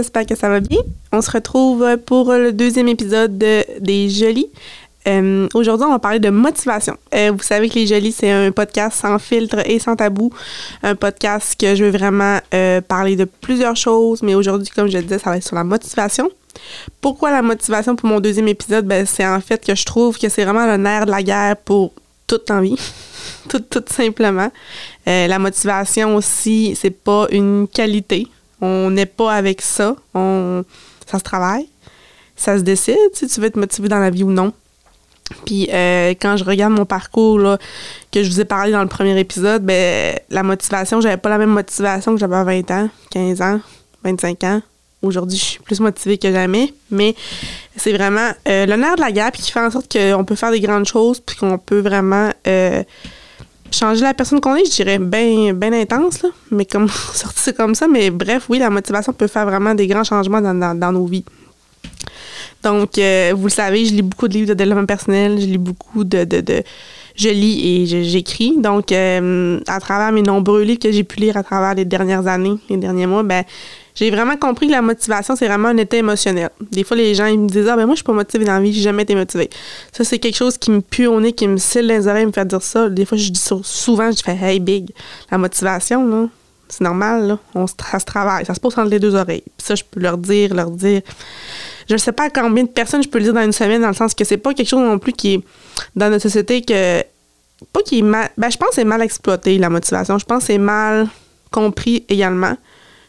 j'espère que ça va bien. On se retrouve pour le deuxième épisode de, des Jolies. Euh, Aujourd'hui, on va parler de motivation. Euh, vous savez que Les Jolies, c'est un podcast sans filtre et sans tabou. Un podcast que je veux vraiment euh, parler de plusieurs choses, mais aujourd'hui, comme je le disais, ça va être sur la motivation. Pourquoi la motivation pour mon deuxième épisode? Ben, c'est en fait que je trouve que c'est vraiment le nerf de la guerre pour toute l'envie. tout, tout simplement. La motivation aussi, c'est pas une qualité. On n'est pas avec ça. On, ça se travaille. Ça se décide si tu veux être motivé dans la vie ou non. Puis euh, quand je regarde mon parcours que je vous ai parlé dans le premier épisode, ben la motivation, j'avais pas la même motivation que j'avais à 20 ans, 15 ans, 25 ans. Aujourd'hui, je suis plus motivée que jamais, mais c'est vraiment euh, nerf de la guerre qui fait en sorte qu'on peut faire des grandes choses puis qu'on peut vraiment euh, changer la personne qu'on est, je dirais, bien ben intense, là, mais comme sortir comme ça. Mais bref, oui, la motivation peut faire vraiment des grands changements dans, nos vies. Donc, euh, vous le savez, je lis beaucoup de livres de développement personnel, je lis beaucoup de. de, de je lis et j'écris. Donc, euh, à travers mes nombreux livres que j'ai pu lire à travers les dernières années, les derniers mois, ben, j'ai vraiment compris que la motivation, c'est vraiment un état émotionnel. Des fois, les gens, ils me disent Ah, ben moi, je suis pas motivée dans la vie, j'ai jamais été motivée. Ça, c'est quelque chose qui me pue au nez, qui me scelle les oreilles, me fait dire ça. Des fois, je dis ça souvent, je fais Hey, big, la motivation, là, c'est normal, là. Ça se travaille, ça se pose entre les deux oreilles. Puis ça, je peux leur dire, leur dire. Je ne sais pas combien de personnes je peux le dire dans une semaine, dans le sens que c'est pas quelque chose non plus qui est dans notre société que. Pas qui est mal. Ben, je pense que c'est mal exploité, la motivation. Je pense que c'est mal compris également.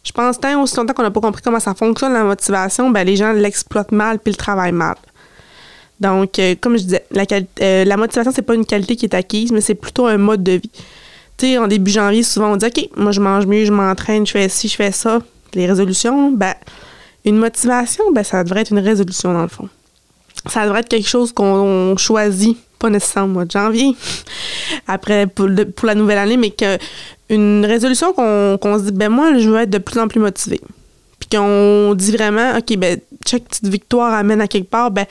Je pense tant aussi longtemps qu'on n'a pas compris comment ça fonctionne, la motivation, ben, les gens l'exploitent mal puis le travaillent mal. Donc, euh, comme je disais, la, euh, la motivation, c'est pas une qualité qui est acquise, mais c'est plutôt un mode de vie. Tu sais, en début janvier, souvent, on dit OK, moi, je mange mieux, je m'entraîne, je fais ci, je fais ça. Les résolutions, ben, une motivation, ben, ça devrait être une résolution, dans le fond. Ça devrait être quelque chose qu'on choisit, pas nécessairement au mois de janvier, après, pour, pour la nouvelle année, mais que une résolution qu'on se dit, ben, moi, je veux être de plus en plus motivé. Puis qu'on dit vraiment, OK, ben, chaque petite victoire amène à quelque part, ben,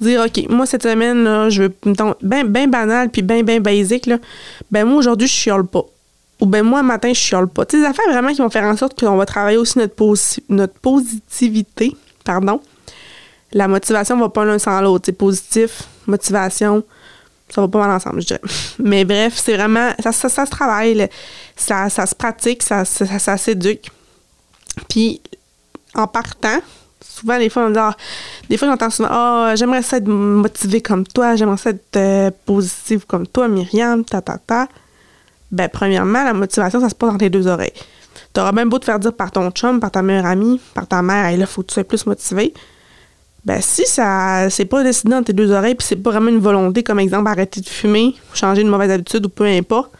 dire, OK, moi, cette semaine, là, je veux, mettons, ben, ben banal, puis ben, ben basique, là, ben, moi, aujourd'hui, je chiale pas. Ou ben, moi, matin, je chiale pas. Tu des affaires vraiment qui vont faire en sorte qu'on va travailler aussi notre positivité, pardon. La motivation va pas l'un sans l'autre. C'est positif, motivation, ça va pas mal ensemble, je dirais. Mais bref, c'est vraiment, ça, ça, se travaille, ça, ça se pratique, ça, ça, s'éduque. Puis, en partant, souvent, des fois, on dit, ah, des fois, j'entends souvent, ah, j'aimerais ça être motivée comme toi, j'aimerais ça être euh, positive comme toi, Myriam, ta, ta, ta. Ben, premièrement, la motivation, ça se passe dans tes deux oreilles. T'auras même beau te faire dire par ton chum, par ta meilleure amie, par ta mère, hey, là, faut que tu sois plus motivé. Ben, si ça c'est pas décidé dans tes deux oreilles, puis c'est pas vraiment une volonté, comme exemple, arrêter de fumer, changer une mauvaise habitude ou peu importe,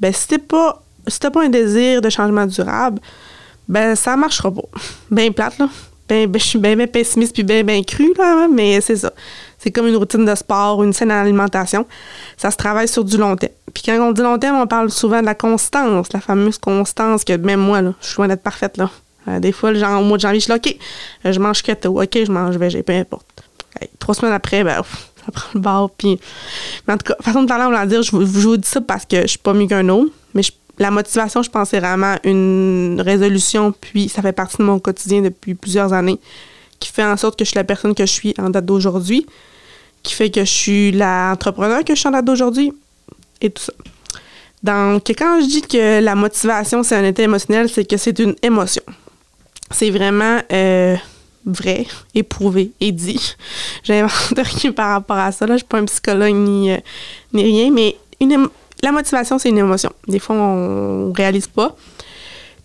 ben, si t'es pas, t'as pas un désir de changement durable, ben, ça marchera pas. Ben plate, là. Ben, ben, je suis bien, pessimiste puis bien, bien cru, là, hein, mais c'est ça. C'est comme une routine de sport, une saine alimentation. Ça se travaille sur du long terme. Puis quand on dit long terme, on parle souvent de la constance, la fameuse constance que même moi, là, je suis loin d'être parfaite, là. Euh, des fois, genre, au mois de janvier, je suis là, OK, je mange keto, OK, je mange végé, peu importe. Trois semaines après, ben, ça prend le bord. Puis, mais en tout cas, façon de parler, on va dire, je, vous- dis ça parce que je suis pas mieux qu'un autre, mais la motivation, je pense, c'est vraiment une résolution, puis ça fait partie de mon quotidien depuis plusieurs années, qui fait en sorte que je suis la personne que je suis en date d'aujourd'hui, qui fait que je suis l'entrepreneur que je suis en date d'aujourd'hui, et tout ça. Donc, quand je dis que la motivation, c'est un état émotionnel, c'est que c'est une émotion. C'est vraiment euh, vrai, éprouvé et dit. J'invente rien par rapport à ça. Je ne suis pas un psychologue ni, euh, rien, mais la motivation, c'est une émotion. Des fois, on ne réalise pas.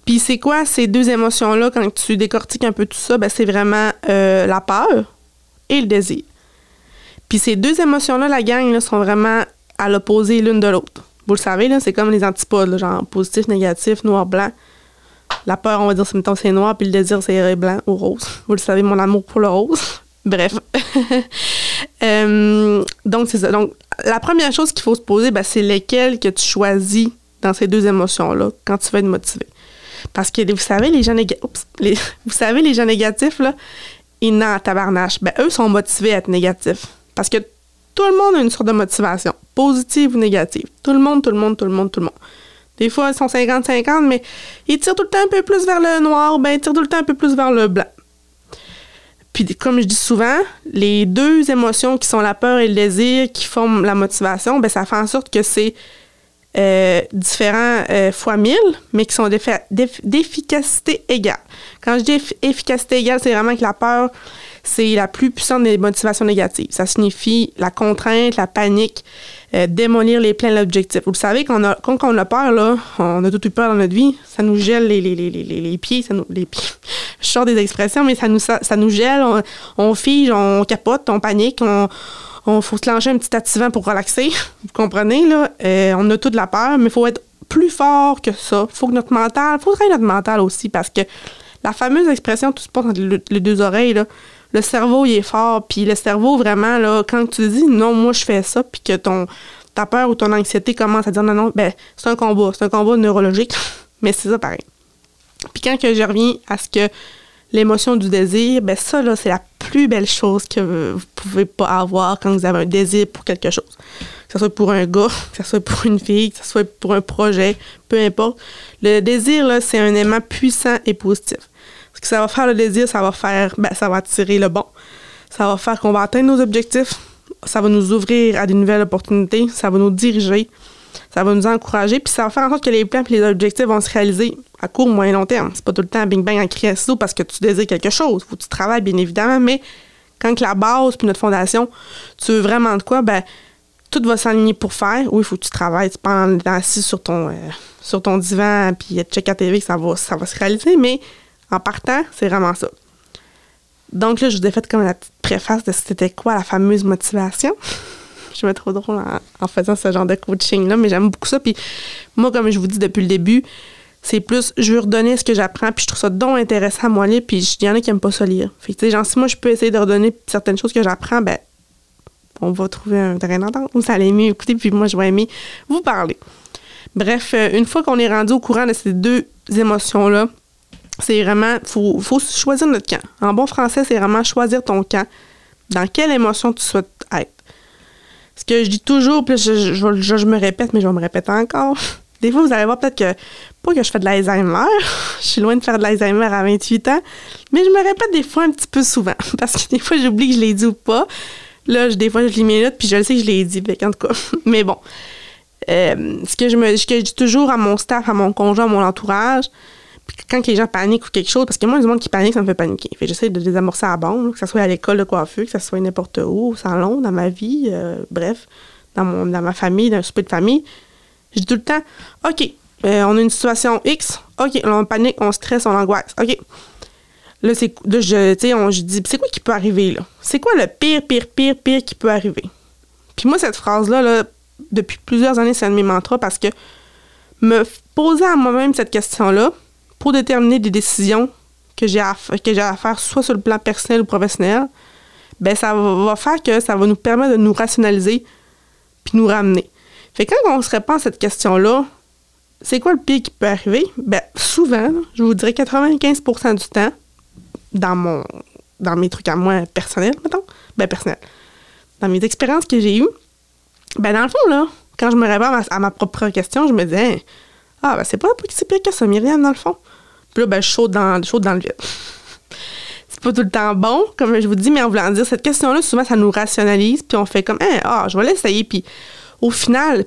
Puis c'est quoi ces deux émotions-là, quand tu décortiques un peu tout ça, ben, c'est vraiment euh, la peur et le désir. Puis ces deux émotions-là, la gang, là, sont vraiment à l'opposé l'une de l'autre. Vous le savez, là, c'est comme les antipodes, genre positif, négatif, noir, blanc. La peur, on va dire, c'est c'est noir, puis le désir, c'est blanc ou rose. Vous le savez, mon amour pour le rose. Bref. Euh, donc, c'est ça. Donc, la première chose qu'il faut se poser, ben, c'est lesquelles que tu choisis dans ces deux émotions-là quand tu veux être motivé. Parce que vous savez, les gens négatifs, vous savez, les gens négatifs, là, ils n'ont tabarnache. Ben, eux sont motivés à être négatifs. Parce que tout le monde a une sorte de motivation, positive ou négative. Tout le monde, tout le monde, tout le monde, tout le monde. Des fois, ils sont 50-50, mais ils tirent tout le temps un peu plus vers le noir, ben ils tirent tout le temps un peu plus vers le blanc. Puis comme je dis souvent, les deux émotions qui sont la peur et le désir qui forment la motivation, ben ça fait en sorte que c'est euh, différents euh, fois mille, mais qui sont d'efficacité égale. Quand je dis efficacité égale, c'est vraiment que la peur, c'est la plus puissante des motivations négatives. Ça signifie la contrainte, la panique, euh, démolir les plans, l'objectif. Vous le savez, quand on, a, quand on a peur, là, on a tout eu peur dans notre vie, ça nous gèle les, les, les, les, pieds, ça nous, les pieds. Je sors des expressions, mais ça nous, ça, nous gèle, on, on, fige, on capote, on panique, on, on faut se lancer un petit activant pour relaxer. Vous comprenez, là? Euh, on a tout de la peur, mais il faut être plus fort que ça. Il faut que notre mental, il faut travailler notre mental aussi, parce que la fameuse expression tout se passe entre les deux oreilles, là, le cerveau, il est fort. Puis le cerveau, vraiment, là, quand tu dis non, moi, je fais ça, puis que ton, ta peur ou ton anxiété commence à dire non, non, ben, c'est un combat. C'est un combat neurologique, mais c'est ça pareil. Puis quand que je reviens à ce que l'émotion du désir, ben ça, là, c'est la plus belle chose que vous pouvez pas avoir quand vous avez un désir pour quelque chose. Que ce soit pour un gars, que ce soit pour une fille, que ce soit pour un projet, peu importe. Le désir, là, c'est un aimant puissant et positif. Que ça va faire le désir, ça va faire, ben, ça va attirer le bon. Ça va faire qu'on va atteindre nos objectifs. Ça va nous ouvrir à des nouvelles opportunités. Ça va nous diriger. Ça va nous encourager. Puis ça va faire en sorte que les plans et les objectifs vont se réaliser à court, moyen, long terme. C'est pas tout le temps bing bang en création parce que tu désires quelque chose. Faut que tu travailles, bien évidemment. Mais quand la base puis notre fondation, tu veux vraiment de quoi, ben, tout va s'aligner pour faire. Oui, il faut que tu travailles. Tu pas assis sur ton, euh, sur ton divan puis check à TV que ça va, ça va se réaliser. Mais en partant, c'est vraiment ça. Donc là, je vous ai fait comme la petite préface de c'était quoi la fameuse motivation. je me trouve drôle en, faisant ce genre de coaching-là, mais j'aime beaucoup ça. Puis moi, comme je vous dis depuis le début, c'est plus, je veux redonner ce que j'apprends, puis je trouve ça donc intéressant à moi lire, puis il y en a qui n'aiment pas ça lire. Fait que, genre, si moi, je peux essayer de redonner certaines choses que j'apprends, ben, on va trouver un terrain d'entente où ça allait mieux écouter, puis moi, je vais aimer vous parler. Bref, euh, une fois qu'on est rendu au courant de ces deux émotions-là, c'est vraiment, faut, faut choisir notre camp. En bon français, c'est vraiment choisir ton camp. Dans quelle émotion tu souhaites être. Ce que je dis toujours, puis je, je, me répète, mais je vais me répéter encore. Des fois, vous allez voir peut-être que, pas que je fais de l'Alzheimer, je suis loin de faire de l'Alzheimer à 28 ans, mais je me répète des fois un petit peu souvent, parce que des fois, j'oublie que je l'ai dit ou pas. Là, des fois, je lis mes notes, puis je le sais que je l'ai dit, en tout cas. Mais bon, euh, que je me, ce que je dis toujours à mon staff, à mon conjoint, à mon entourage, quand les gens paniquent ou quelque chose, parce que moi, les gens qui paniquent, ça me fait paniquer. J'essaie de désamorcer à la bombe, que ce soit à l'école de coiffure, que ce soit n'importe où, au salon, dans ma vie, euh, bref, dans, mon, dans ma famille, dans un souper de famille. Je dis tout le temps, OK, euh, on a une situation X, OK, on panique, on stresse, on angoisse, OK. Là, c'est, je, je dis, c'est quoi qui peut arriver, là? C'est quoi le pire, pire, pire, pire qui peut arriver? Puis moi, cette phrase-là, là, depuis plusieurs années, c'est un de mes mantras parce que me poser à moi-même cette question-là, pour déterminer des décisions que j'ai à, à faire soit sur le plan personnel ou professionnel, ben ça va, faire que ça va nous permettre de nous rationaliser puis nous ramener. Fait quand on se répond à cette question-là, c'est quoi le pire qui peut arriver? Ben, souvent, je vous dirais 95% du temps, dans mon dans mes trucs à moi personnels, mettons, ben personnel, dans mes expériences que j'ai eues, ben dans le fond, là, quand je me réponds à ma, propre question, je me dis, hein, ah, ben c'est pas pire que ça, Myriam, dans le fond. Puis là, ben, je saute dans, dans le vide. c'est pas tout le temps bon, comme je vous dis, mais en voulant dire, cette question-là, souvent, ça nous rationalise, puis on fait comme, hein, ah, je vais l'essayer, puis au final,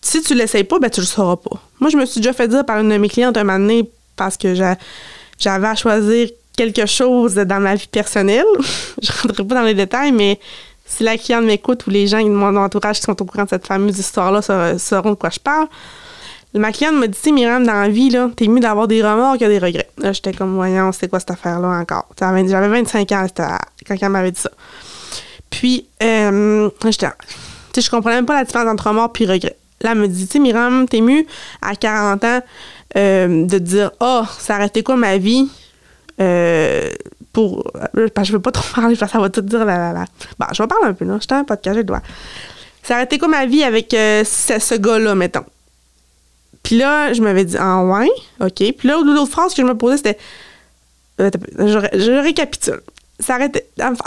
si tu l'essayes pas, ben, tu le sauras pas. Moi, je me suis déjà fait dire par une de mes clientes un moment donné, parce que j'avais à choisir quelque chose dans ma vie personnelle. je rentrerai pas dans les détails, mais si la cliente m'écoute ou les gens de mon entourage qui sont au courant de cette fameuse histoire-là sauront de quoi je parle, Ma cliente m'a dit, tu Myriam, dans la vie, là, t'es mieux d'avoir des remords que des regrets. Là, j'étais comme, voyons, c'est quoi cette affaire-là encore? J'avais 25 ans quand elle m'avait dit ça. Puis, euh, j'étais, je comprenais même pas la différence entre remords puis regret. Là, elle me dit, tu sais, t'es mieux à 40 ans euh, de dire, oh, ça arrêtait quoi ma vie? Euh, pour. Parce je veux pas trop parler, parce que ça va tout dire là, là, là. Bon, je vais parler un peu, là. J'étais un podcast, je dois. Ça arrêtait quoi ma vie avec euh, ce gars-là, mettons? Puis là, je m'avais dit, ah ouais, OK. Puis là, l'autre phrase que je me posais, c'était, euh, je, récapitule. Ça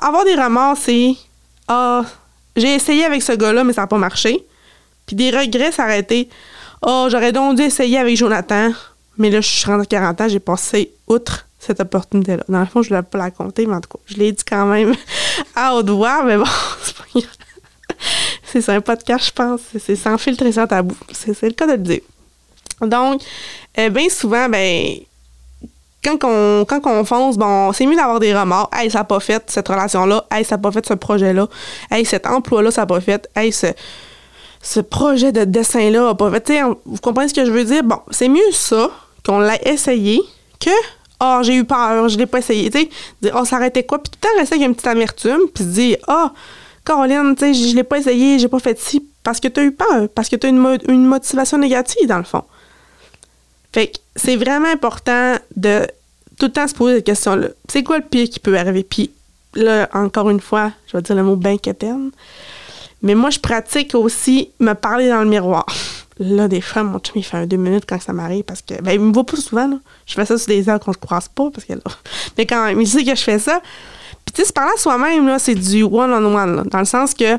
avoir des remords, c'est, ah, j'ai essayé avec ce gars-là, mais ça n'a pas marché. Puis des regrets, ça été, ah, j'aurais donc dû essayer avec Jonathan, mais là, je suis rendue à 40 ans, j'ai passé outre cette opportunité-là. Dans le fond, je ne voulais pas la compter, mais en tout cas, je l'ai dit quand même à haute voix, mais bon, c'est pas grave. C'est un podcast, je pense. C'est sans filtre et sans tabou. C'est le cas de le dire. Donc, euh, bien souvent, ben, quand on, quand on fonce, bon, c'est mieux d'avoir des remords. Hey, ça n'a pas fait cette relation-là. Hey, ça n'a pas fait ce projet-là. Hey, cet emploi-là, ça n'a pas fait. Hey, ce, ce projet de dessin-là n'a pas fait. vous comprenez ce que je veux dire? Bon, c'est mieux ça, qu'on l'a essayé, que oh, j'ai eu peur, je l'ai pas essayé. Tu sais, dire, oh, ça arrêtait quoi? Puis tout le temps rester avec une petite amertume, puis se dire, oh, Caroline, tu sais, je l'ai pas essayé, j'ai pas fait ci, parce que tu as eu peur, parce que tu as une, une motivation négative, dans le fond. Fait que c'est vraiment important de tout le temps se poser cette question-là. C'est quoi le pire qui peut arriver? Puis là, encore une fois, je vais dire le mot bien Mais moi, je pratique aussi me parler dans le miroir. Là, des fois, mon chum, il fait un deux minutes quand ça m'arrive parce que, ben, il me voit pas souvent. Je fais ça sur des heures qu'on se croise pas parce que là. Mais quand même, il sait que je fais ça. Puis, tu sais, se parler à soi-même, là, c'est du one-on-one, dans le sens que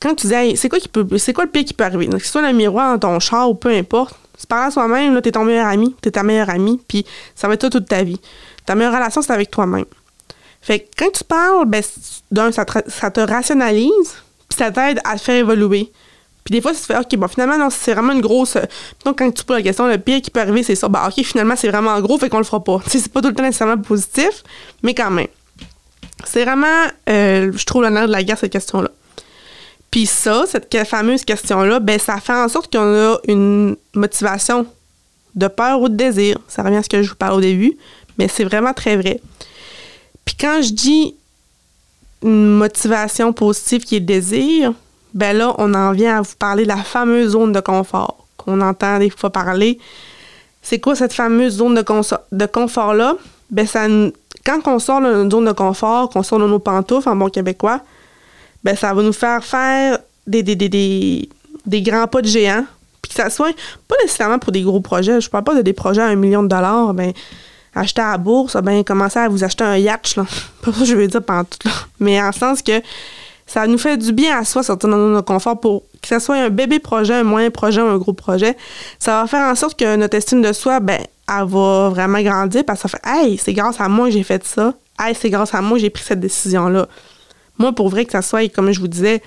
quand tu dis, c'est quoi qui peut, c'est quoi le pire qui peut arriver? Donc, que ce soit le miroir dans ton char ou peu importe, se parler à soi-même, là, t'es ton meilleur ami, t'es ta meilleure amie, puis ça va être toi toute ta vie. Ta meilleure relation, c'est avec toi-même. Fait que quand tu parles, ben, ça te, ça rationalise, puis ça t'aide à te faire évoluer. Puis des fois, tu te fais, OK, bon, finalement, non, c'est vraiment une grosse. Donc, quand tu poses la question, le pire qui peut arriver, c'est ça. Ben, OK, finalement, c'est vraiment gros, fait qu'on le fera pas. Tu c'est pas tout le temps nécessairement positif, mais quand même. C'est vraiment, euh, je trouve, l'honneur de la guerre, cette question-là. Puis ça, cette fameuse question-là, ben ça fait en sorte qu'on a une motivation de peur ou de désir. Ça revient à ce que je vous parle au début, mais c'est vraiment très vrai. Puis quand je dis une motivation positive qui est désir, ben là, on en vient à vous parler de la fameuse zone de confort qu'on entend des fois parler. C'est quoi cette fameuse zone de, de confort-là? Ben ça, quand on sort d'une zone de confort, qu'on sort de nos pantoufles en bon québécois, ben ça va nous faire faire des, des, des, des, grands pas de géants. Puis que ça soit pas nécessairement pour des gros projets. Je parle pas de des projets à un million de dollars. Ben, acheter à la bourse, ben, commencer à vous acheter un yacht, là. Pas ça que je veux dire pendant tout, là. Mais en sens que ça nous fait du bien à soi, sortir dans notre confort pour que ce soit un bébé projet, un moyen projet ou un gros projet. Ça va faire en sorte que notre estime de soi, ben, elle va vraiment grandir parce que ça fait Hey, c'est grâce à moi que j'ai fait ça. Hey, c'est grâce à moi que j'ai pris cette décision-là. Moi, pour vrai que ça soit, comme je vous disais,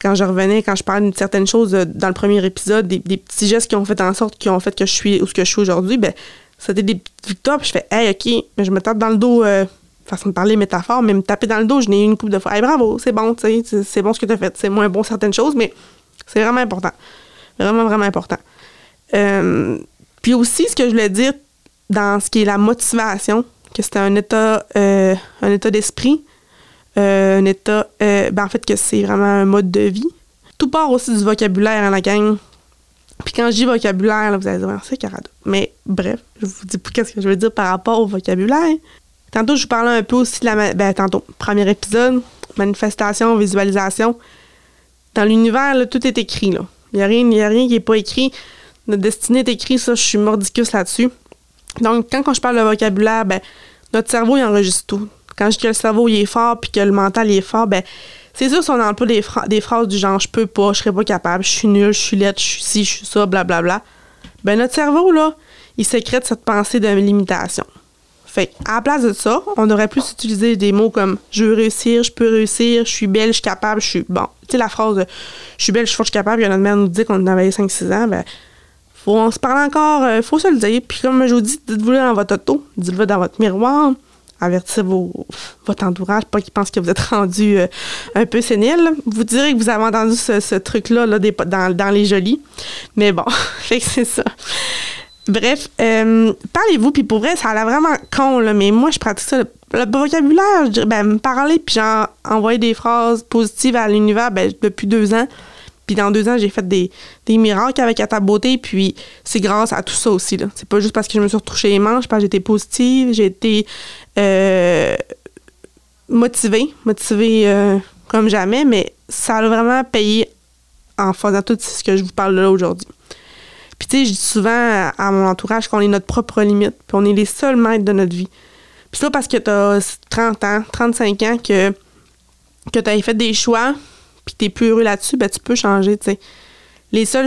quand je revenais, quand je parlais d'une certaine chose euh, dans le premier épisode, des, petits gestes qui ont fait en sorte, qui ont fait que je suis où ce que je suis aujourd'hui, ben c'était des petites victoires. Je fais, hey, OK, mais je me tape dans le dos, euh, façon de parler métaphore, mais me taper dans le dos, je n'ai eu une coupe de fois. Hey, bravo, c'est bon, tu sais, c'est bon ce que tu as fait. C'est moins bon certaines choses, mais c'est vraiment important. Vraiment, vraiment important. Euh, puis aussi, ce que je voulais dire dans ce qui est la motivation, que c'était un état, un état d'esprit, un état, euh, ben en fait, que c'est vraiment un mode de vie. Tout part aussi du vocabulaire en la gang. Puis quand je dis vocabulaire, vous allez dire, c'est carado. Mais bref, je vous dis qu'est-ce que je veux dire par rapport au vocabulaire. Tantôt, je vous parlais un peu aussi de la. Ben, tantôt, premier épisode, manifestation, visualisation. Dans l'univers, tout est écrit. Là. Il n'y a, rien, a qui n'est pas écrit. Notre destinée est écrite, ça, je suis mordicus là-dessus. Donc, quand, quand je parle de vocabulaire, ben, notre cerveau, il enregistre tout. Quand je dis que le cerveau il est fort puis que le mental il est fort, ben c'est sûr si on emploie des, des phrases du genre je peux pas, je serais pas capable, je suis nul, je suis laide, je suis ci, je suis ça, blablabla. Bla, bla, ben notre cerveau, là, il sécrète cette pensée de limitation. Fait à la place de ça, on aurait plus utiliser des mots comme je veux réussir, je peux réussir, je suis belle, je suis capable, je suis. Bon, tu sais, la phrase de je suis belle, je suis forte, je suis capable, il y a notre mère nous dit qu'on avait 5-6 ans, ben, faut, on se parle encore, euh, faut se le dire. Puis comme je vous dis, dites-vous-le dans votre auto, dites-le dans votre miroir, avertir votre entourage, pas qu'ils pensent que vous êtes rendu euh, un peu sénile. Vous direz que vous avez entendu ce, truc-là là, dans, les jolis. Mais bon, fait que c'est ça. Bref, euh, parlez-vous, puis pour vrai, ça a l'air vraiment con, là, mais moi, je pratique ça. Le, vocabulaire, je dirais, ben, me parler, puis genre, envoyer des phrases positives à l'univers, ben, depuis deux ans. Puis dans deux ans, j'ai fait des, miracles avec ta beauté. Puis c'est grâce à tout ça aussi. C'est pas juste parce que je me suis retouché les manches, parce que j'étais positive, j'ai été motivée, motivée euh, comme jamais, mais ça a vraiment payé en faisant tout ce que je vous parle là aujourd'hui. Puis tu sais, je dis souvent à, mon entourage qu'on est notre propre limite, puis on est les seuls maîtres de notre vie. Puis ça parce que tu as 30 ans, 35 ans, que, que tu as fait des choix, puis tu es plus heureux là-dessus, ben tu peux changer, tu sais. Les seuls,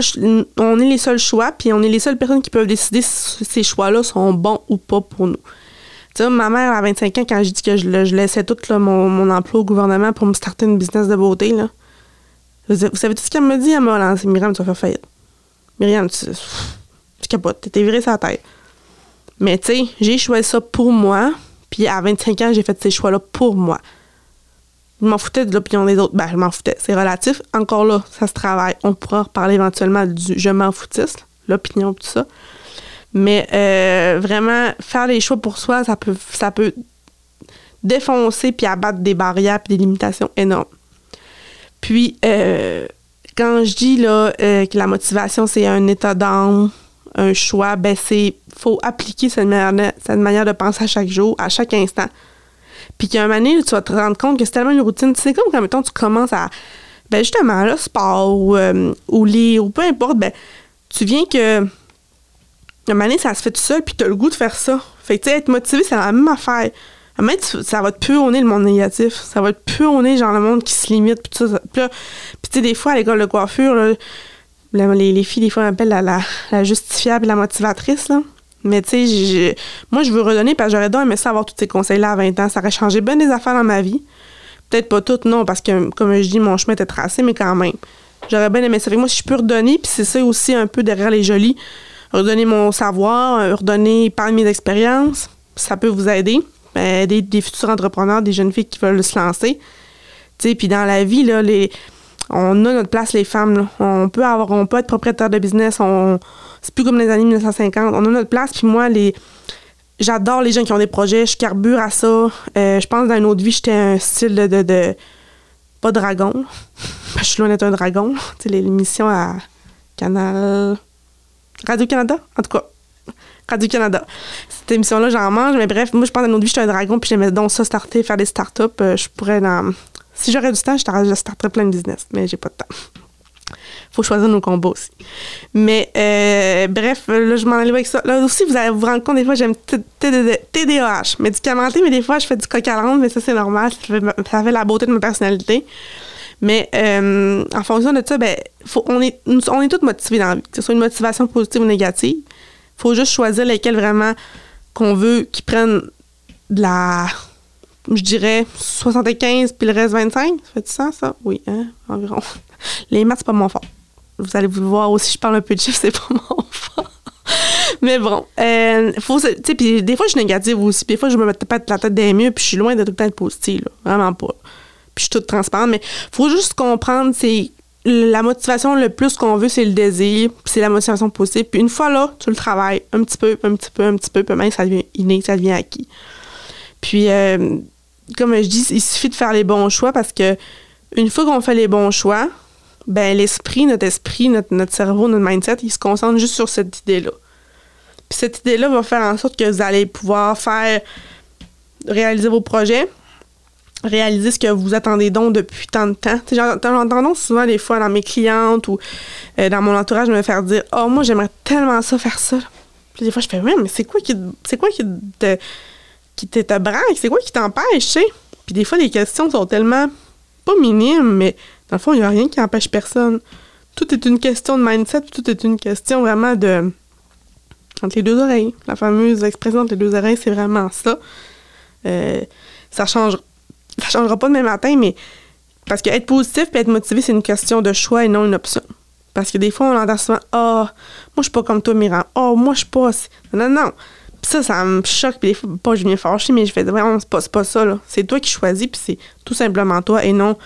on est les seuls choix, puis on est les seules personnes qui peuvent décider si ces choix-là sont bons ou pas pour nous. Tu sais, ma mère, à 25 ans, quand j'ai dit que je, laissais tout mon, mon, emploi au gouvernement pour me starter une business de beauté, là, vous, savez tout ce qu'elle me dit? Elle m'a lancé Myriam, tu vas faire faillite. Myriam, tu, tu capotes, t'es viré sa tête. Mais tu sais, j'ai choisi ça pour moi, puis à 25 ans, j'ai fait ces choix-là pour moi. Je m'en foutais de l'opinion des autres. Ben, je m'en foutais. C'est relatif. Encore là, ça se travaille. On pourra reparler éventuellement du je m'en foutisse, l'opinion, tout ça. Mais euh, vraiment, faire les choix pour soi, ça peut, ça peut défoncer puis abattre des barrières puis des limitations énormes. Puis, euh, quand je dis là, euh, que la motivation, c'est un état d'âme, un choix, ben c'est faut appliquer cette manière, cette manière de penser à chaque jour, à chaque instant. Puis a un moment donné, tu vas te rendre compte que c'est tellement une routine. C'est comme quand, mettons, tu commences à, ben justement, le sport ou, ou lire ou peu importe, ben tu viens que un moment ça se fait tout seul, puis tu as le goût de faire ça. Fait que, tu sais, être motivé, c'est la même affaire. Même, ça va te puonner le monde négatif. Ça va te puonner, genre, le monde qui se limite, puis tout ça. Puis, tu sais, des fois, à l'école de coiffure, les, les, filles, des fois, m'appellent la, la, justifiable la motivatrice, là. Mais, tu sais, moi, je veux redonner parce que j'aurais aimer ça avoir tous ces conseils-là à 20 ans. Ça aurait changé bien des affaires dans ma vie. Peut-être pas toutes, non, parce que, comme je dis, mon chemin était tracé, mais quand même. J'aurais bien aimé ça. Fait moi, si je peux redonner, puis c'est ça aussi un peu derrière les jolis, redonner mon savoir, euh, redonner par mes expériences, ça peut vous aider. Ben, aider des futurs entrepreneurs, des jeunes filles qui veulent se lancer. Puis dans la vie, là, les, on a notre place, les femmes. On peut avoir, on peut être propriétaire de business. C'est plus comme les années 1950. On a notre place. Puis moi, les, j'adore les gens qui ont des projets. Je carbure à ça. Euh, je pense dans une autre vie, j'étais un style de, de, pas dragon. je suis loin d'être un dragon. Sais, l'émission à Canal Radio-Canada, en tout cas. Radio-Canada. Cette émission-là, j'en mange, mais bref, moi, je pense dans notre vie, j'étais un dragon, puis j'aimais donc ça, starter, faire des startups. Euh, je pourrais, dans... si j'aurais du temps, je starterais plein de business, mais j'ai pas de temps. Faut choisir nos combats aussi. Mais euh, bref, là, je m'en allais avec ça. Là aussi, vous allez vous rendre compte, des fois, j'aime TDAH, médicamenté, mais des fois, je fais du coq à mais ça, c'est normal. Ça fait la beauté de ma personnalité. Mais euh, en fonction de ça, ben, faut, on, est, on est tous motivés dans la vie, que ce soit une motivation positive ou négative. Il faut juste choisir lesquels vraiment qu'on veut qui prennent de la, je dirais, 75 puis le reste 25. Ça fait du sens, ça? Oui, hein, environ. Les maths, c'est pas mon fort. Vous allez vous voir aussi, je parle un peu de chiffres, c'est pas mon fort. Mais bon, euh, sais, puis des fois, je suis négative aussi. Puis des fois, je me mets pas la tête des mieux, puis je suis loin de tout être positive, Vraiment pas je suis toute transparente, mais faut juste comprendre, c'est la motivation le plus qu'on veut, c'est le désir, c'est la motivation possible. Puis une fois là, tu le travailles un petit peu, un petit peu, un petit peu, puis même ça devient inné, ça devient acquis. Puis, euh, comme je dis, il suffit de faire les bons choix parce que une fois qu'on fait les bons choix, ben l'esprit, notre esprit, notre, notre cerveau, notre mindset, il se concentre juste sur cette idée-là. Puis cette idée-là va faire en sorte que vous allez pouvoir faire réaliser vos projets, réaliser ce que vous attendez donc depuis tant de temps. J'entends souvent des fois dans mes clientes ou euh, dans mon entourage me faire dire Oh, moi j'aimerais tellement ça faire ça. Puis des fois je fais Oui, mais c'est quoi qui c'est quoi qui te qui te, C'est quoi qui t'empêche, Puis des fois les questions sont tellement pas minimes, mais dans le fond, il n'y a rien qui empêche personne. Tout est une question de mindset, tout est une question vraiment de entre les deux oreilles. La fameuse expression entre les deux oreilles, c'est vraiment ça. Euh, ça change ça changera pas demain matin, mais parce que être positif et être motivé, c'est une question de choix et non une option. Parce que des fois, on entend souvent Ah, oh, moi, je suis pas comme toi, Miran. Oh, moi, je suis pas. Non, non. Puis ça, ça me choque. Puis des fois, pas, je viens fâcher, mais je fais vraiment, c'est pas, pas ça, là. C'est toi qui choisis, puis c'est tout simplement toi et non,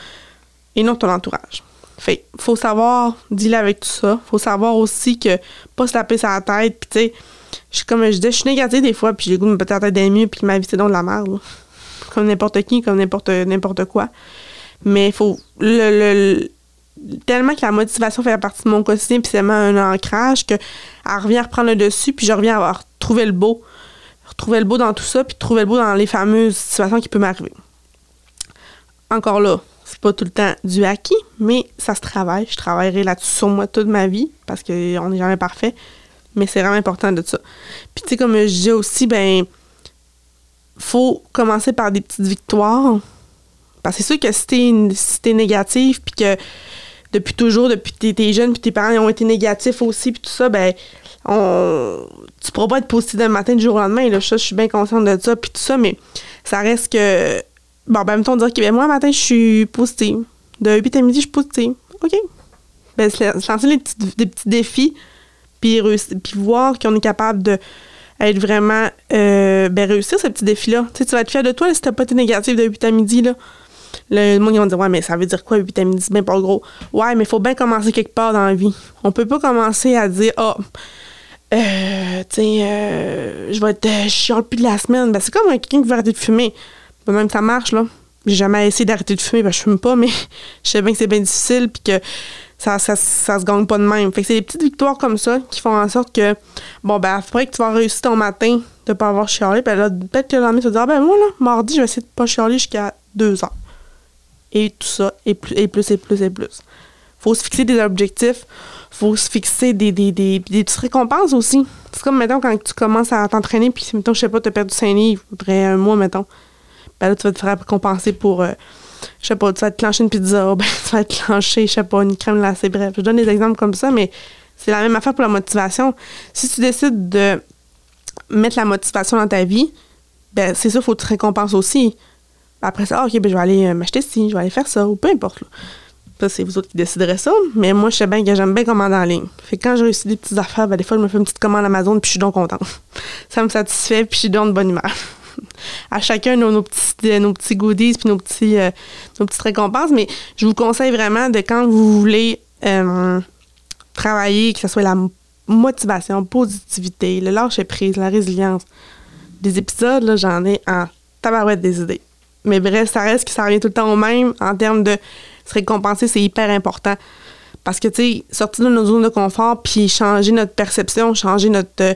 et non ton entourage. Fait faut savoir dealer avec tout ça. Faut savoir aussi que pas se taper la tête. Puis, tu sais, comme je disais, je suis négative des fois, puis j'ai goût de me péter la tête des mieux, puis ma vie, c'est donc de la merde comme n'importe qui, comme n'importe n'importe quoi. Mais il faut le, tellement que la motivation fait partie de mon quotidien, puis c'est vraiment un ancrage que elle revient à reprendre le dessus, puis je reviens à retrouver le beau. Retrouver le beau dans tout ça, puis trouver le beau dans les fameuses situations qui peuvent m'arriver. Encore là, c'est pas tout le temps du acquis, mais ça se travaille. Je travaillerai là-dessus sur moi toute ma vie, parce qu'on n'est jamais parfait. Mais c'est vraiment important de ça. Puis tu sais, comme je disais aussi, ben faut commencer par des petites victoires. Parce que c'est sûr que si t'es, si négatif, puis que depuis toujours, depuis que t'es jeune, puis tes parents ont été négatifs aussi, puis tout ça, ben on, tu pourras pas être positif d'un matin du jour au lendemain. Là, je suis bien consciente de ça, puis tout ça, mais ça reste que. Bon, ben, temps, dire que ben, moi, matin, je suis positive. De 8 à midi, je suis positive. OK. Ben, se lancer des petits, des petits défis, puis, puis voir qu'on est capable de être vraiment euh, ben, réussir ce petit défi-là. Tu, sais, vas être fier de toi si t'as pas été négatif de 8 à midi. Là. Le monde, ils vont dire, ouais, mais ça veut dire quoi, 8 à midi? C'est bien pas gros. Ouais, mais il faut bien commencer quelque part dans la vie. On peut pas commencer à dire, oh, euh, euh, je vais être euh, chiant plus de la semaine. Ben, c'est comme quelqu'un qui veut arrêter de fumer. Ben, même ça marche, là. J'ai jamais essayé d'arrêter de fumer, ben, je fume pas, mais je sais bien que c'est bien difficile, puis que ça, ça, ça, se gagne pas de même. Fait que c'est des petites victoires comme ça qui font en sorte que, bon, ben, après que tu vas réussir ton matin de pas avoir chialé, ben là, peut-être que le lendemain, tu vas dire, ah, ben, moi, là, mardi, je vais essayer de pas chialer jusqu'à deux heures. Et tout ça, et plus, et plus, et plus, et plus. Faut se fixer des objectifs, faut se fixer des, des, des, petites récompenses aussi. C'est comme, mettons, quand tu commences à t'entraîner, puis, mettons, je sais pas, tu as perdu 5 livres après un mois, mettons. Ben là, tu vas te faire récompenser pour. Euh, je sais pas, tu vas te clencher une pizza, ben, tu vas te clencher, je sais pas, une crème glacée, bref. Je donne des exemples comme ça, mais c'est la même affaire pour la motivation. Si tu décides de mettre la motivation dans ta vie, ben c'est ça, il faut que tu te récompenses aussi. Après ça, OK, ben je vais aller euh, m'acheter ci, je vais aller faire ça, ou peu importe. Ça, c'est vous autres qui déciderez ça. Mais moi, je sais bien que j'aime bien commander en ligne. Fait que quand j'ai réussi des petites affaires, ben, des fois, je me fais une petite commande Amazon, puis je suis donc contente. ça me satisfait, puis je suis donc de bonne humeur à chacun nos, nos, petits, euh, nos petits goodies puis nos, petits, euh, nos petites récompenses. Mais je vous conseille vraiment de quand vous voulez euh, travailler, que ce soit la motivation, positivité, le lâcher prise, la résilience. Des épisodes, là, j'en ai en tabarouette des idées. Mais bref, ça reste que ça revient tout le temps au même en termes de se récompenser, c'est hyper important. Parce que, tu sais, sortir de nos zones de confort, puis changer notre perception, changer notre.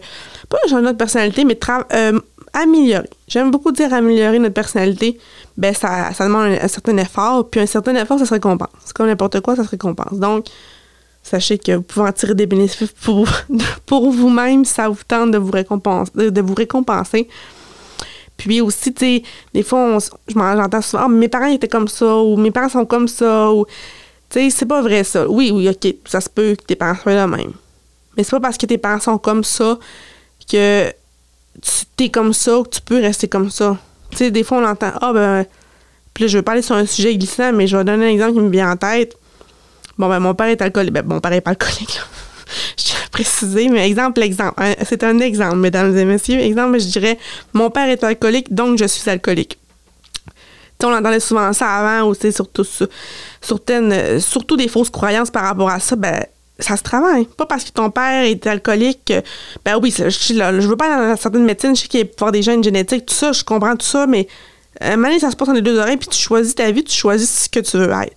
pas changer notre personnalité, mais euh, améliorer. J'aime beaucoup dire améliorer notre personnalité. Ben, ça, ça demande un, certain effort, puis un certain effort, ça se récompense. Comme n'importe quoi, ça se récompense. Donc, sachez que vous pouvez en tirer des bénéfices pour, pour vous-même ça vous tente de vous, récompenser, de vous récompenser. Puis aussi, tu sais, des fois, j'entends souvent, oh, mes parents étaient comme ça, ou mes parents sont comme ça, ou, tu sais, c'est pas vrai ça. Oui, oui, ok, ça se peut que tes parents soient là même. Mais c'est pas parce que tes parents sont comme ça que tu es comme ça que tu peux rester comme ça. Tu sais, des fois, on entend Ah, ben. Puis là, je veux parler sur un sujet glissant, mais je vais donner un exemple qui me vient en tête. Bon, ben, mon père est alcoolique. Ben, mon père est pas alcoolique, là. je tiens à préciser, mais exemple, exemple. C'est un exemple, mesdames et messieurs. Exemple, je dirais Mon père est alcoolique, donc je suis alcoolique. sais, on entendait souvent ça avant, ou surtout, certaines, surtout des fausses croyances par rapport à ça. Ben, ça se travaille. Pas parce que ton père est alcoolique. ben oui, je, je, veux pas dans certaines médecines, je sais qu'il y a des gènes génétiques, tout ça, je comprends tout ça, mais à un moment ça se passe dans les deux oreilles, puis tu choisis ta vie, tu choisis ce que tu veux être.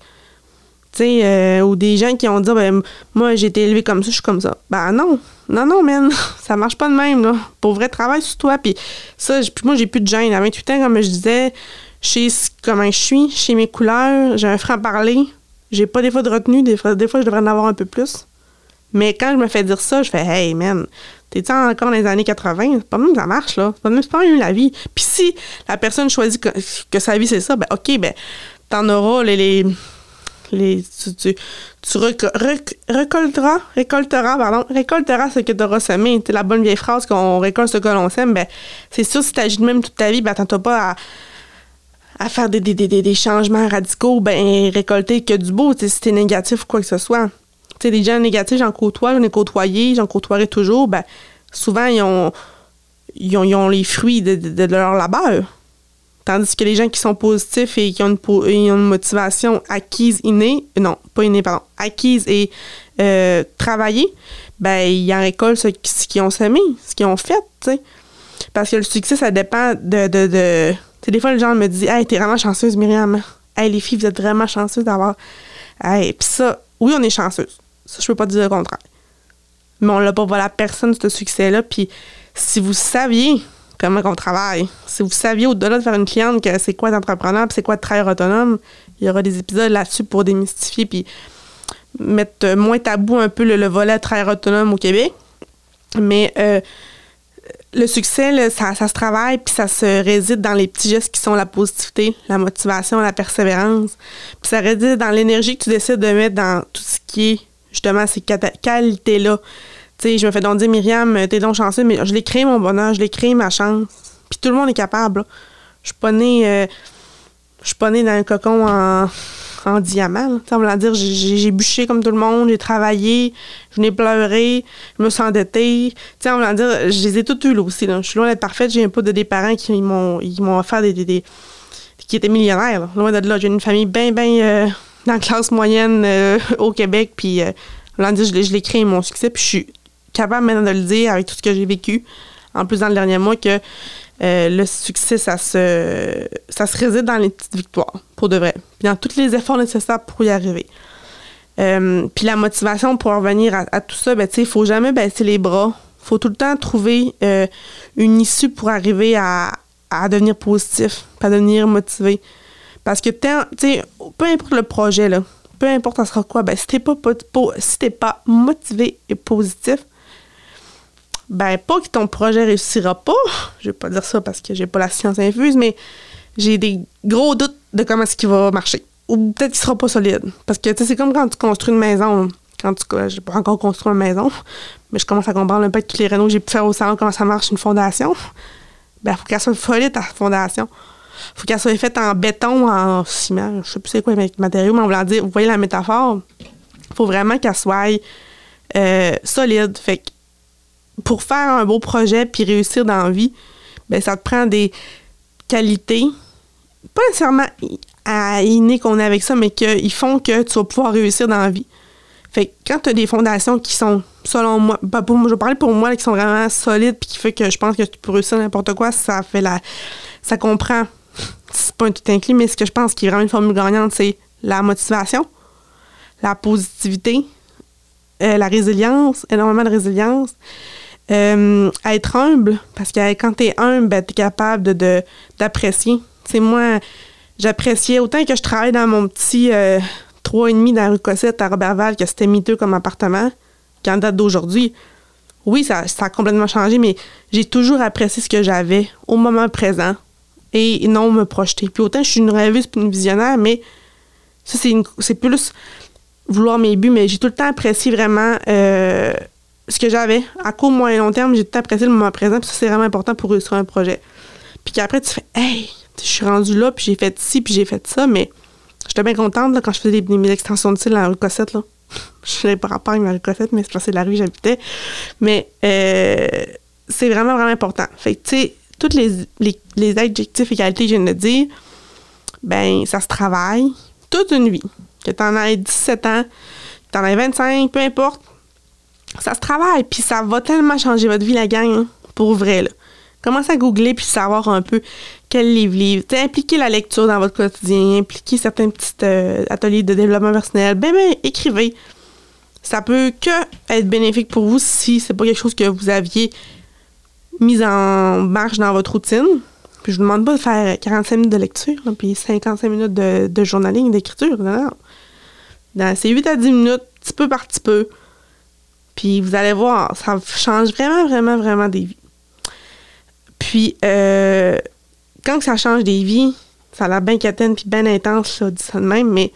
Tu sais, euh, ou des gens qui ont dit, ben, moi, j'ai été élevé comme ça, je suis comme ça. Ben non, non, non, man, ça marche pas de même, là. Pour vrai, travail sur toi, puis ça, puis moi, j'ai plus de gêne. À 28 ans, comme je disais, je sais comment je suis, chez mes couleurs, j'ai un franc-parler, j'ai pas des fois de retenue, des fois, des fois, je devrais en avoir un peu plus. Mais quand je me fais dire ça, je fais Hey man, t'es-tu encore dans les années 80? C'est pas même ça marche, là. C'est pas même, pas même la vie. Puis si la personne choisit que, sa vie, c'est ça, ben OK, ben t'en auras les. les, tu, tu, récolteras, récolteras, pardon, récolteras ce que tu auras semé. C'est la bonne vieille phrase qu'on récolte ce que l'on sème. Ben, c'est sûr, si tu agis de même toute ta vie, ben, t'entends pas à, à faire des, des, des, des, changements radicaux, ben, récolter que du beau, si t'es négatif ou quoi que ce soit sais, les gens négatifs, j'en côtoie, j'en ai côtoyé, j'en côtoierai toujours, ben, souvent, ils ont, ils ont, les fruits de, leur labeur. Tandis que les gens qui sont positifs et qui ont une, motivation acquise, innée, non, pas innée, pardon, acquise et euh, travaillée, ben, ils en récoltent ce, qu'ils ont semé, ce qu'ils ont fait, tu sais. Parce que le succès, ça dépend de. de, de des fois, les gens me disent Hey, t'es vraiment chanceuse, Myriam. Hey, les filles, vous êtes vraiment chanceuses d'avoir. Hey, puis ça, oui, on est chanceuse. Ça, je peux pas dire le contraire. Mais on l'a pas volé à personne, ce succès-là. Puis si vous saviez comment on travaille, si vous saviez au-delà de faire une cliente que c'est quoi d'entrepreneur, c'est quoi de travailleur autonome, il y aura des épisodes là-dessus pour démystifier puis mettre moins tabou un peu le, volet travailleur autonome au Québec. Mais euh, le succès, ça, ça, se travaille, puis ça se réside dans les petits gestes qui sont la positivité, la motivation, la persévérance. Puis ça réside dans l'énergie que tu décides de mettre dans tout ce qui est justement ces qualités-là. Tu sais, je me fais donc dire, Myriam, t'es donc chanceuse, mais je l'ai créé mon bonheur, je l'ai créé ma chance. Puis tout le monde est capable. Je suis pas née, euh, je suis pas née dans un cocon en, en diamant. on va dire, j'ai- bûché comme tout le monde, j'ai travaillé, je n'ai pleuré, je me suis endettée. Tu sais, on va dire, je les ai toutes eues là aussi. Je suis loin d'être parfaite, j'ai pas de des parents qui m'ont offert des, des- qui étaient millionnaires. là. Loin de là, j'ai une famille bien, bien dans la classe moyenne euh, au Québec. Puis, euh, dire, je je l'ai créé mon succès, puis je suis capable maintenant de le dire avec tout ce que j'ai vécu. En plus, dans le dernier mois, que euh, le succès, ça se, ça se réside dans les petites victoires, pour de vrai. Puis dans tous les efforts nécessaires pour y arriver. Puis la motivation pour revenir à, à tout ça, ben, tu sais, il faut jamais baisser les bras. faut tout le temps trouver une issue pour arriver à, à devenir positif, à devenir motivé. Parce que, peu importe le projet, là, peu importe ça sera quoi, ben, si t'es pas, si pas motivé et positif, ben pas que ton projet réussira pas. Je vais pas dire ça parce que j'ai pas la science infuse, mais j'ai des gros doutes de comment est-ce qu'il va marcher. Ou peut-être qu'il sera pas solide. Parce que tu sais, c'est comme quand tu construis une maison. Quand tu j'ai pas encore construit une maison, mais je commence à comprendre un peu tous les rénaux que j'ai pu faire au salon comment ça marche une fondation. Ben, faut qu'elle soit solide ta fondation. Faut qu'elle soit faite en béton, en ciment, je sais plus c'est quoi les matériaux, mais on va dire, vous voyez la métaphore? Faut vraiment qu'elle soit euh, solide. Fait que pour faire un beau projet puis réussir dans la vie, ben ça te prend des qualités, pas nécessairement à inné qu'on est avec ça, mais qu'ils font que tu vas pouvoir réussir dans la vie. Fait que quand tu as des fondations qui sont, selon moi, pour, je vais parler pour moi, qui sont vraiment solides puis qui fait que je pense que tu peux réussir n'importe quoi, ça fait la. ça comprend. C'est pas un tout inclus, mais ce que je pense qui est vraiment une formule gagnante, c'est la motivation, la positivité, euh, la résilience, énormément de résilience. Euh, être humble, parce que quand tu es humble, ben, tu es capable de, de- d'apprécier. Sais, moi, j'appréciais autant que je travaille dans mon petit euh, 3,5 dans la rue Cossette à Robertval, que c'était miteux comme appartement, qu'en date d'aujourd'hui. Oui, ça, ça a complètement changé, mais j'ai toujours apprécié ce que j'avais au moment présent et non me projeter. Puis autant je suis une rêveuse puis une visionnaire, mais ça, c'est, plus vouloir mes buts, mais j'ai tout le temps apprécié vraiment euh, ce que j'avais. À court, moyen et long terme, j'ai tout le apprécié le moment présent, puis ça, c'est vraiment important pour réussir un projet. Puis qu'après, tu fais, hey, je suis rendue là, puis j'ai fait ci, puis j'ai fait ça, mais j'étais bien contente là, quand je faisais mes extensions de cils dans la rue Cossette. Là. Je n'avais pas rapport avec ma rue Cossette, mais c'est parce que la rue où j'habitais. Mais euh, c'est vraiment, vraiment important. Fait que, tu sais, tous les, les, adjectifs et qualités que je viens de dire, ben, ça se travaille toute une vie. Que tu en aies 17 ans, que tu en aies 25, peu importe, ça se travaille. Puis ça va tellement changer votre vie, la gang, pour vrai. Là. Commencez à googler puis savoir un peu quel livre. T'sais, impliquez la lecture dans votre quotidien, impliquez certains petits euh, ateliers de développement personnel. Ben, ben, écrivez. Ça peut que être bénéfique pour vous si c'est pas quelque chose que vous aviez mis en marche dans votre routine. Puis je vous demande pas de faire 45 minutes de lecture, puis 55 minutes de, journaling, d'écriture. Non, non. C'est 8 à 10 minutes, petit peu par petit peu. Puis vous allez voir, ça change vraiment, vraiment, vraiment des vies. Puis, euh, quand ça change des vies, ça a l'air bien quétaine puis bien intense, là, dit ça de même, mais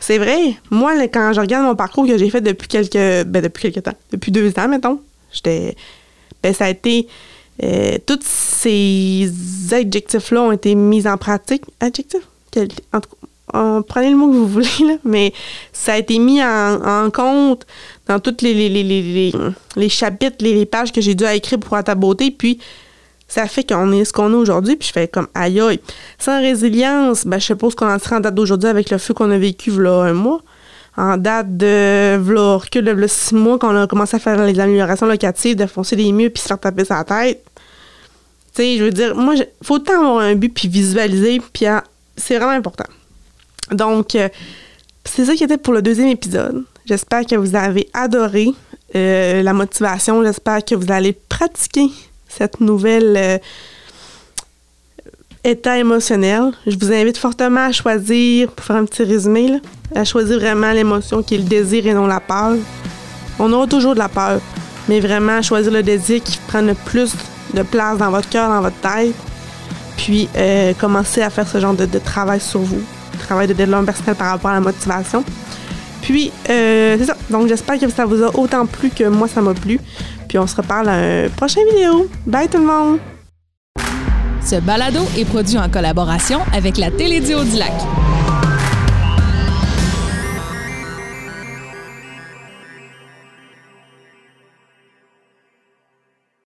c'est vrai. Moi, quand je regarde mon parcours que j'ai fait depuis quelques, ben, depuis quelques temps, depuis deux ans, mettons, j'étais, ben, ça a été, euh, tous ces adjectifs-là ont été mis en pratique. Adjectifs? En tout cas, prenez le mot que vous voulez, là, mais ça a été mis en, compte dans tous les, les, les, les, les, chapitres, les, pages que j'ai dû écrire pour à ta beauté, puis ça fait qu'on est ce qu'on est aujourd'hui, puis je fais comme aïe aïe. Sans résilience, ben, je ce qu'on en sera en date d'aujourd'hui avec le feu qu'on a vécu là un mois. En date de v'là, recul de v'là six mois qu'on a commencé à faire les améliorations locatives, de foncer des murs puis se faire taper sa tête. Tu sais, je veux dire, moi, il faut autant avoir un but puis visualiser, puis c'est vraiment important. Donc, euh, c'est ça qui était pour le deuxième épisode. J'espère que vous avez adoré euh, la motivation. J'espère que vous allez pratiquer cette nouvelle euh, État émotionnel. Je vous invite fortement à choisir, pour faire un petit résumé, là, à choisir vraiment l'émotion qui est le désir et non la peur. On aura toujours de la peur, mais vraiment à choisir le désir qui prend le plus de place dans votre cœur, dans votre tête. Puis euh, commencer à faire ce genre de, travail sur vous, travail de développement personnel par rapport à la motivation. Puis, euh, c'est ça. Donc, j'espère que ça vous a autant plu que moi, ça m'a plu. Puis, on se reparle à une prochaine vidéo. Bye tout le monde! Ce balado est produit en collaboration avec la Télédio du Lac.